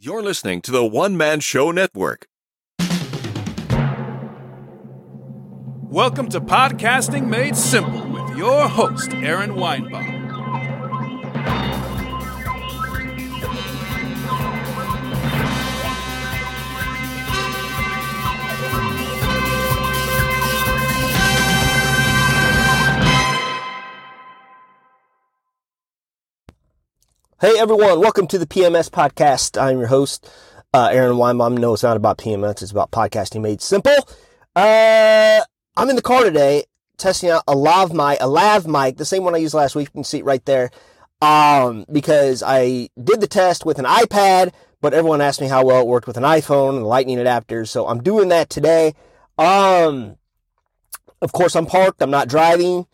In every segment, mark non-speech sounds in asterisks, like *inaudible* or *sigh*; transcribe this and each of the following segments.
You're listening to the One Man Show Network. Welcome to Podcasting Made Simple with your host, Aaron Weinbaum. Hey everyone, welcome to the PMS podcast. I'm your host, uh, Aaron Weinbaum. No, it's not about PMS, it's about podcasting made simple. Uh, I'm in the car today testing out a lav mic, a lav mic, the same one I used last week. You can see it right there. Um, because I did the test with an iPad, but everyone asked me how well it worked with an iPhone and lightning adapters. So I'm doing that today. Um, of course I'm parked. I'm not driving.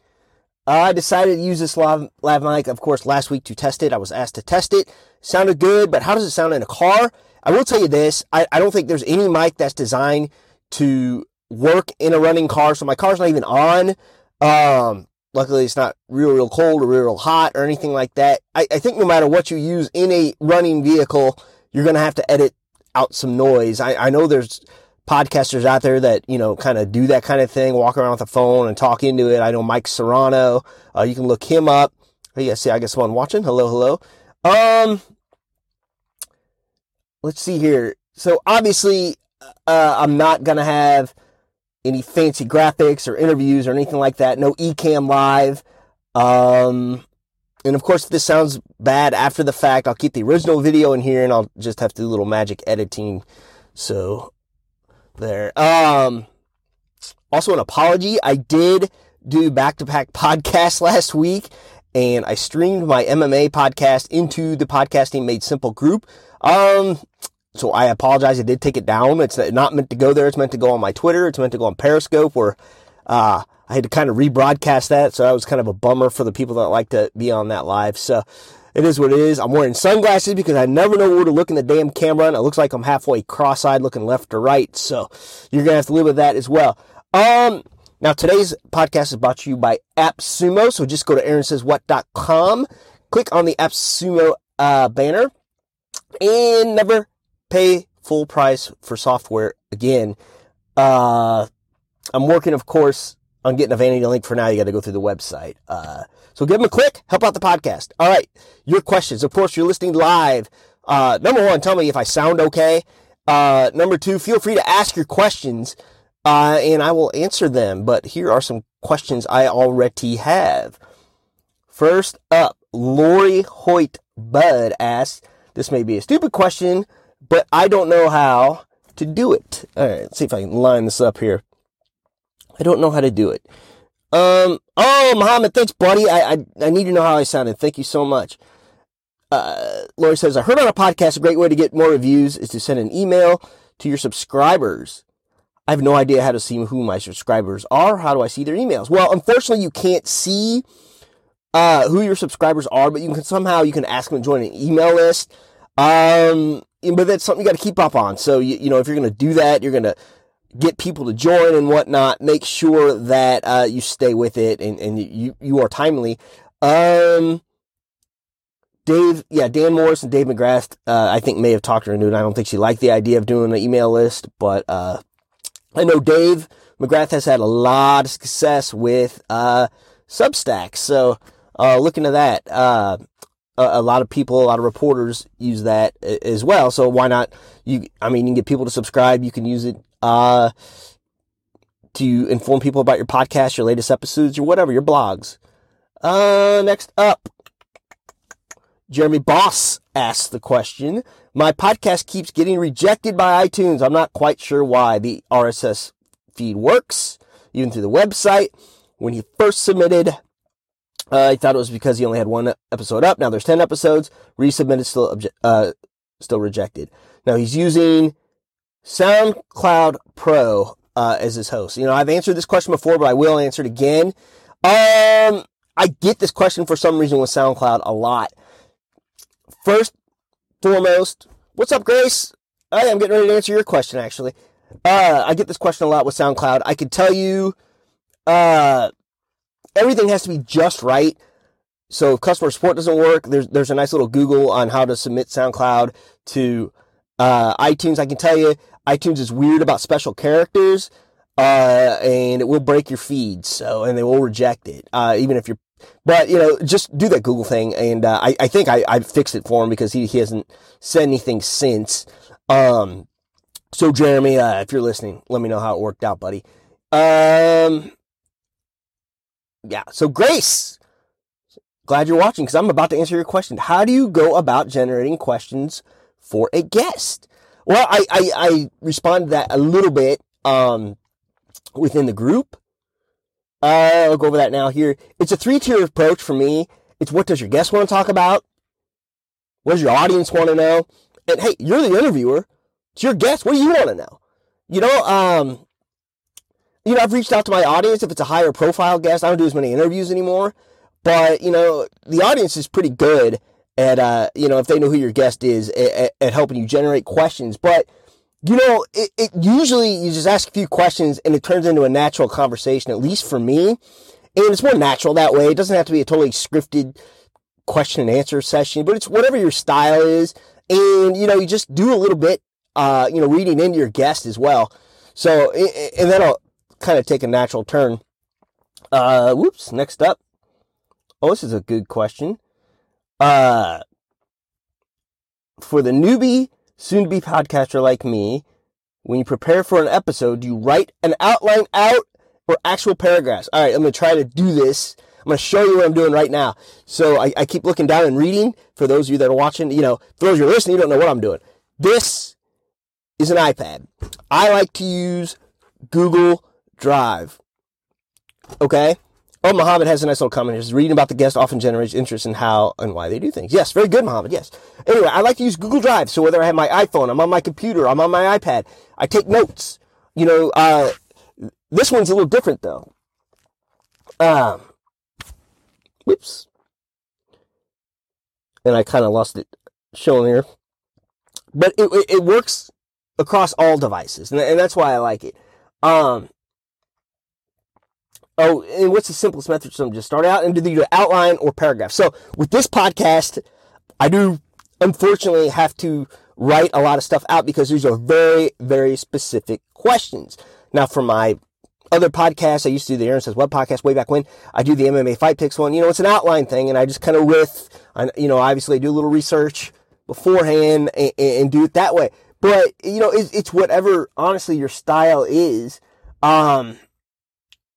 I decided to use this lav, lav mic, of course, last week to test it. I was asked to test it. Sounded good, but how does it sound in a car? I will tell you this. I, I don't think there's any mic that's designed to work in a running car. So my car's not even on. Um, luckily it's not real, real cold or real, real hot or anything like that. I, I think no matter what you use in a running vehicle, you're going to have to edit out some noise. I, I know there's podcasters out there that, you know, kind of do that kind of thing, walk around with a phone and talk into it. I know Mike Serrano. Uh, you can look him up. Oh, yeah, see, I guess someone watching. Hello, hello. Um, let's see here. So obviously, uh, I'm not going to have any fancy graphics or interviews or anything like that. No Ecamm Live. Um, and of course, if this sounds bad after the fact, I'll keep the original video in here and I'll just have to do a little magic editing. So there. Um, also an apology. I did do back to back *laughs* podcasts last week and I streamed my MMA podcast into the podcasting made simple group. Um, so I apologize. I did take it down. It's not meant to go there. It's meant to go on my Twitter. It's meant to go on Periscope where, uh, I had to kind of rebroadcast that. So that was kind of a bummer for the people that like to be on that live. So it is what it is. I'm wearing sunglasses because I never know where to look in the damn camera and it looks like I'm halfway cross-eyed looking left or right. So you're to have to live with that as well. Um, now today's podcast is brought to you by AppSumo. So just go to aaronsayswhat.com, click on the AppSumo, uh, banner and never pay full price for software again. Uh, I'm working, of course, on getting a vanity link for now. You got to go through the website. Uh, so give them a click, help out the podcast. All right. Your questions. Of course, you're listening live. Uh, number one, tell me if I sound okay. Uh, number two, feel free to ask your questions, uh, and I will answer them. But here are some questions I already have. First up, Lori Hoyt Bud asks, this may be a stupid question, but I don't know how to do it. All right, let's see if I can line this up here. I don't know how to do it. Um, oh, Muhammad, thanks, buddy. I, I, I need to know how I sounded. Thank you so much. Uh, Lori says, I heard on a podcast a great way to get more reviews is to send an email to your subscribers. I have no idea how to see who my subscribers are. How do I see their emails? Well, unfortunately, you can't see uh, who your subscribers are, but you can somehow you can ask them to join an email list. Um, but that's something you got to keep up on. So you, you know if you're going to do that, you're going to get people to join and whatnot. Make sure that uh, you stay with it and, and you you are timely. Um, Dave, yeah, Dan Morris and Dave McGrath, uh, I think may have talked to her and I don't think she liked the idea of doing an email list, but uh, I know Dave McGrath has had a lot of success with uh, Substack. So uh, looking at that, uh, a, a, lot of people, a lot of reporters use that as well. So why not? You, I mean, you can get people to subscribe. You can use it uh, to inform people about your podcast, your latest episodes, or whatever, your blogs. Uh, next up, Jeremy Boss asks the question. My podcast keeps getting rejected by iTunes. I'm not quite sure why. The RSS feed works, even through the website. When he first submitted, uh, I thought it was because he only had one episode up. Now there's 10 episodes. Resubmitted, still, uh, still rejected. Now he's using SoundCloud Pro uh, as his host. You know, I've answered this question before, but I will answer it again. Um, I get this question for some reason with SoundCloud a lot. First, foremost, what's up, Grace? Hey, I'm getting ready to answer your question, actually. Uh, I get this question a lot with SoundCloud. I could tell you, uh, everything has to be just right. So if customer support doesn't work, there's, there's a nice little Google on how to submit SoundCloud to Uh, iTunes, I can tell you, iTunes is weird about special characters, uh, and it will break your feed. So, and they will reject it, uh, even if you're, but you know, just do that Google thing. And, uh, I, I think I, I fixed it for him because he, he hasn't said anything since. Um, so Jeremy, uh, if you're listening, let me know how it worked out, buddy. Um, yeah. So Grace, glad you're watching because I'm about to answer your question. How do you go about generating questions for a guest? Well, I, I, I responded to that a little bit, um, within the group. Uh, I'll go over that now here. It's a three tier approach for me. It's what does your guest want to talk about? What does your audience want to know? And hey, you're the interviewer. It's your guest. What do you want to know? You know, um, you know, I've reached out to my audience. If it's a higher profile guest, I don't do as many interviews anymore. But, you know, the audience is pretty good at, uh, you know, if they know who your guest is, at, at helping you generate questions. But, you know, it, it usually you just ask a few questions and it turns into a natural conversation, at least for me. And it's more natural that way. It doesn't have to be a totally scripted question and answer session, but it's whatever your style is. And, you know, you just do a little bit, uh, you know, reading into your guest as well. So, and that'll kind of take a natural turn. Uh, whoops. Next up. Oh, this is a good question. Uh, for the newbie, soon to be podcaster like me, when you prepare for an episode, you write an outline out or actual paragraphs? All right, I'm going to try to do this. I'm going to show you what I'm doing right now. So I, I keep looking down and reading. For those of you that are watching, you know, for those of you listening, you don't know what I'm doing. This is an iPad. I like to use Google Drive. Okay? Oh, Muhammad has a nice little comment. He's reading about the guest often generates interest in how and why they do things. Yes, very good, Muhammad. Yes. Anyway, I like to use Google Drive. So whether I have my iPhone, I'm on my computer, I'm on my iPad, I take notes. You know, uh, this one's a little different though. Um, whoops. And I kind of lost it showing here. But it, it, it works across all devices. And, and that's why I like it. Um, Oh, and what's the simplest method for? Just start out and do the outline or paragraph. So with this podcast, I do unfortunately have to write a lot of stuff out because these are very, very specific questions. Now for my other podcasts, I used to do the Aaron Says What podcast way back when. I do the MMA Fight Picks one. You know, it's an outline thing and I just kind of. I, you know, obviously I do a little research beforehand and, and do it that way. But, you know, it, it's whatever, honestly, your style is. Um,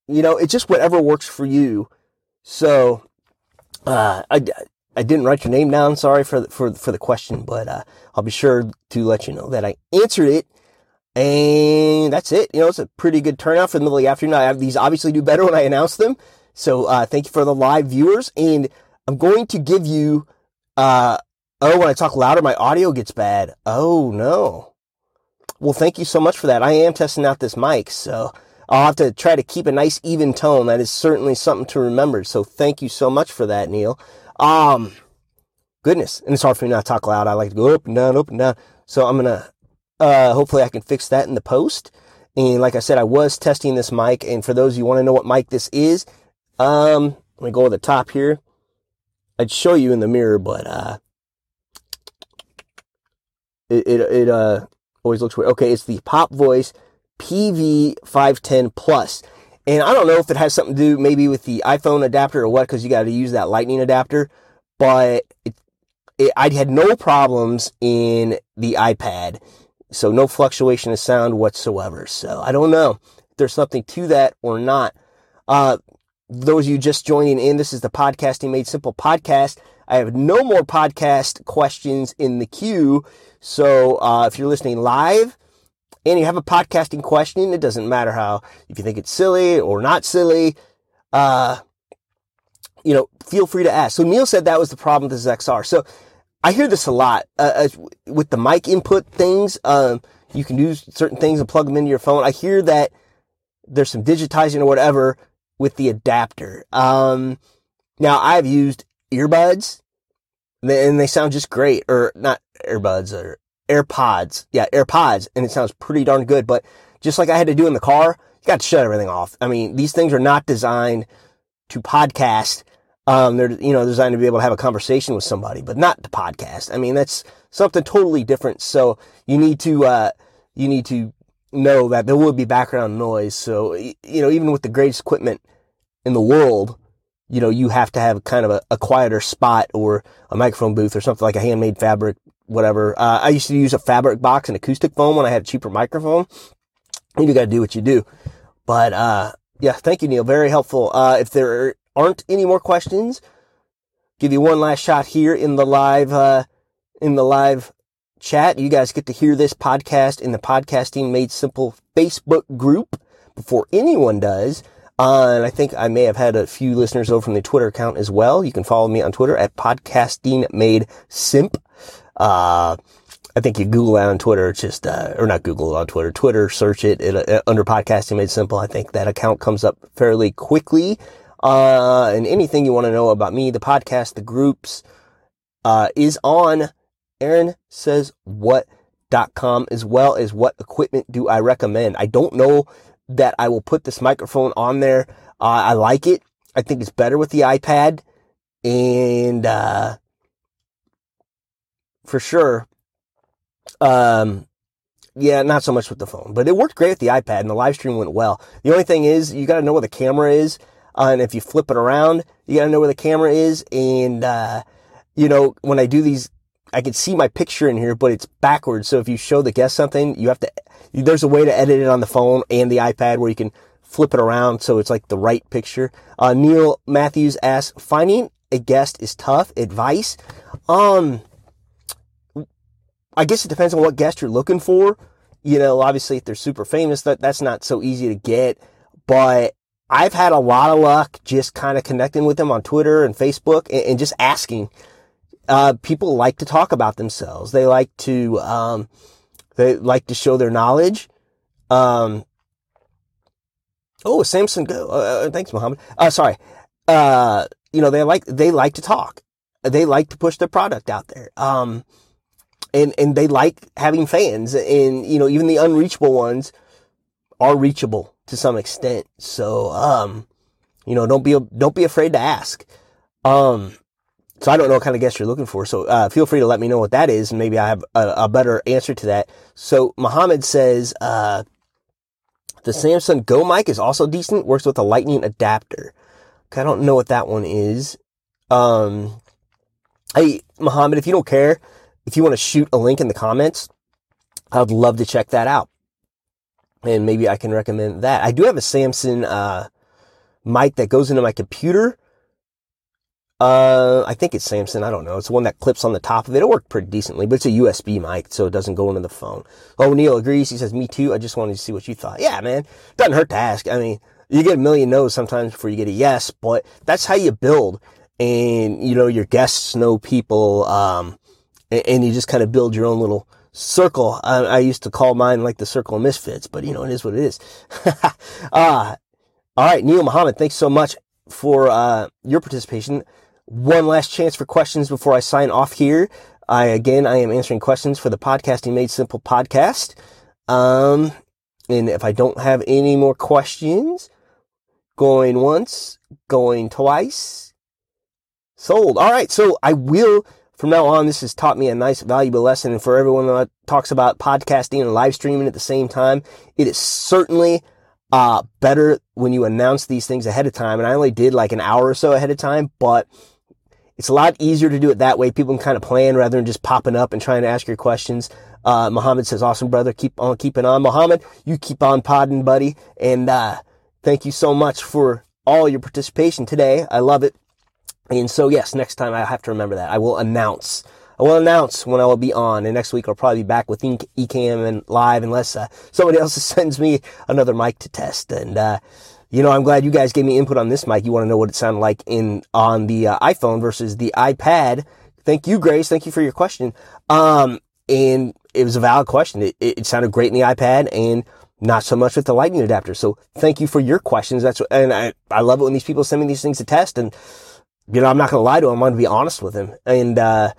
you know, it's just whatever works for you. So, uh, I, I didn't write your name down. Sorry for the, for, for the question, but, uh, I'll be sure to let you know that I answered it. And that's it. You know, it's a pretty good turnout for the middle of the afternoon. I have these obviously do better *laughs* when I announce them. So, uh, thank you for the live viewers. And I'm going to give you, uh, oh, when I talk louder, my audio gets bad. Oh, no. Well, thank you so much for that. I am testing out this mic. So, I'll have to try to keep a nice even tone. That is certainly something to remember. So thank you so much for that, Neil. Um, goodness. And it's hard for me not to talk loud. I like to go up and down, up and down. So I'm going to, uh, hopefully I can fix that in the post. And like I said, I was testing this mic. And for those you who want to know what mic this is, um, let me go to the top here. I'd show you in the mirror, but, uh, it, it, it uh, always looks weird. Okay. It's the Popvoice PV510 Plus. And I don't know if it has something to do maybe with the iPhone adapter or what, because you got to use that lightning adapter. But it, it, I had no problems in the iPad. So no fluctuation of sound whatsoever. So I don't know if there's something to that or not. Uh, those of you just joining in, this is the Podcasting Made Simple podcast. I have no more podcast questions in the queue. So uh, if you're listening live, and you have a podcasting question, it doesn't matter how, if you think it's silly or not silly, uh, you know, feel free to ask. So Neil said that was the problem with his XR. So I hear this a lot, uh, with the mic input things. Um, you can do certain things and plug them into your phone. I hear that there's some digitizing or whatever with the adapter. Um, now I've used earbuds and they sound just great or not earbuds or AirPods. Yeah, AirPods. And it sounds pretty darn good. But just like I had to do in the car, you got to shut everything off. I mean, these things are not designed to podcast. Um, they're, you know, designed to be able to have a conversation with somebody, but not to podcast. I mean, that's, something totally different. So you need to, uh, you need to know that there will be background noise. So, you know, even with the greatest equipment in the world, you know, you have to have kind of a, a quieter spot or a microphone booth or something like a handmade fabric, whatever. Uh, I used to use a fabric box and acoustic foam when I had a cheaper microphone. You got to do what you do. But, uh, yeah, thank you, Neil. Very helpful. Uh, if there aren't any more questions, give you one last shot here in the live, uh, in the live chat. You guys get to hear this podcast in the Podcasting Made Simple Facebook group before anyone does. Uh, and I think I may have had a few listeners over from the Twitter account as well. You can follow me on Twitter at Podcasting Made Simp. Uh, I think you Google that on Twitter. It's just, uh, or not Google it on Twitter. Twitter, search it, it uh, under Podcasting Made Simple. I think that account comes up fairly quickly. Uh, and anything you want to know about me, the podcast, the groups, uh, is on Aaron says what.com as well as what equipment do I recommend. I don't know that I will put this microphone on there. Uh, I like it. I think it's better with the iPad and, uh, for sure, um, yeah, not so much with the phone, but it worked great with the iPad and the live stream went well. The only thing is you got to know where the camera is. Uh, and if you flip it around, you got to know where the camera is. And, uh, you know, when I do these I can see my picture in here, but it's backwards. So if you show the guest something, you have to, there's a way to edit it on the phone and the iPad where you can flip it around so it's like the right picture. Uh, Neil Matthews asks, finding a guest is tough. Advice? Um, I guess it depends on what guest you're looking for. You know, obviously if they're super famous, that, that's not so easy to get, but I've had a lot of luck just kind of connecting with them on Twitter and Facebook and, and just asking, uh, people like to talk about themselves. They like to, um, they like to show their knowledge. Um, oh, Samson, go. Uh, uh, thanks, Muhammad. Uh, sorry. Uh, you know, they like, they like to talk. They like to push their product out there. Um, and, and they like having fans and, you know, even the unreachable ones are reachable to some extent. So, um, you know, don't be, don't be afraid to ask. Um, so I don't know what kind of guest you're looking for. So uh, feel free to let me know what that is, and maybe I have a, a better answer to that. So Muhammad says uh, the Samson Go mic is also decent. Works with a Lightning adapter. I don't know what that one is. Um, hey Muhammad, if you don't care, if you want to shoot a link in the comments, I'd love to check that out, and maybe I can recommend that. I do have a Samson uh, mic that goes into my computer uh, I think it's Samson. I don't know. It's the one that clips on the top of it. It worked pretty decently, but it's a USB mic, so it doesn't go into the phone. Oh, Neil agrees. He says, me too. I just wanted to see what you thought. Yeah, man. Doesn't hurt to ask. I mean, you get a million no's sometimes before you get a yes, but that's how you build. And, you know, your guests know people, um, and, you just kind of build your own little circle. I, I, used to call mine like the circle of misfits, but you know, it is what it is. *laughs* uh, all right, Neil Muhammad, thanks so much for, uh, your participation one last chance for questions before I sign off here. I, again, I am answering questions for the Podcasting Made Simple podcast. Um, and if I don't have any more questions, going once, going twice, sold. All right. So I will, from now on, this has taught me a nice, valuable lesson. And for everyone that talks about podcasting and live streaming at the same time, it is certainly uh, better when you announce these things ahead of time. And I only did like an hour or so ahead of time, but it's a lot easier to do it that way. People can kind of plan rather than just popping up and trying to ask your questions. Uh, Muhammad says, awesome brother. Keep on keeping on. Muhammad, you keep on podding, buddy. And, uh, thank you so much for all your participation today. I love it. And so, yes, next time I have to remember that. I will announce. I will announce when I will be on. And next week I'll probably be back with Ecamm and live unless, uh, somebody *laughs* else sends me another mic to test. And, uh, you know, I'm glad you guys gave me input on this mic. You want to know what it sounded like in on the uh, iPhone versus the iPad. Thank you, Grace. Thank you for your question. Um, and it was a valid question. It, it, it sounded great in the iPad and not so much with the lightning adapter. So thank you for your questions. That's, what, and I, I love it when these people send me these things to test and, you know, I'm not going to lie to him. I'm going to be honest with him. And, uh,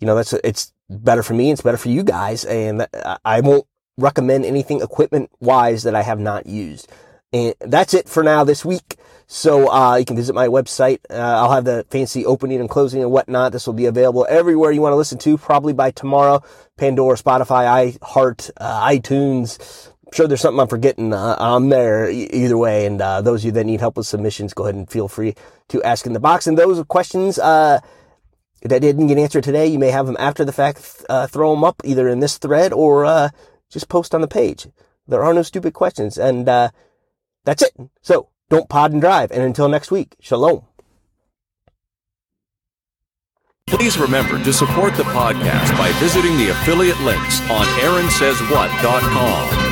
you know, that's, it's better for me. It's better for you guys. And I won't recommend anything equipment wise that I have not used. And that's it for now this week. So uh, you can visit my website. Uh, I'll have the fancy opening and closing and whatnot. This will be available everywhere you want to listen to, probably by tomorrow. Pandora, Spotify, iHeart, uh, iTunes. Sure there's something I'm forgetting. Uh, there either way. And uh, those of you that need help with submissions, go ahead and feel free to ask in the box. And those questions uh, that didn't get answered today, you may have them after the fact. Uh, throw them up either in this thread or uh, just post on the page. There are no stupid questions. And uh, that's it. So don't pod and drive. And until next week, shalom. Please remember to support the podcast by visiting the affiliate links on AaronSaysWhat.com.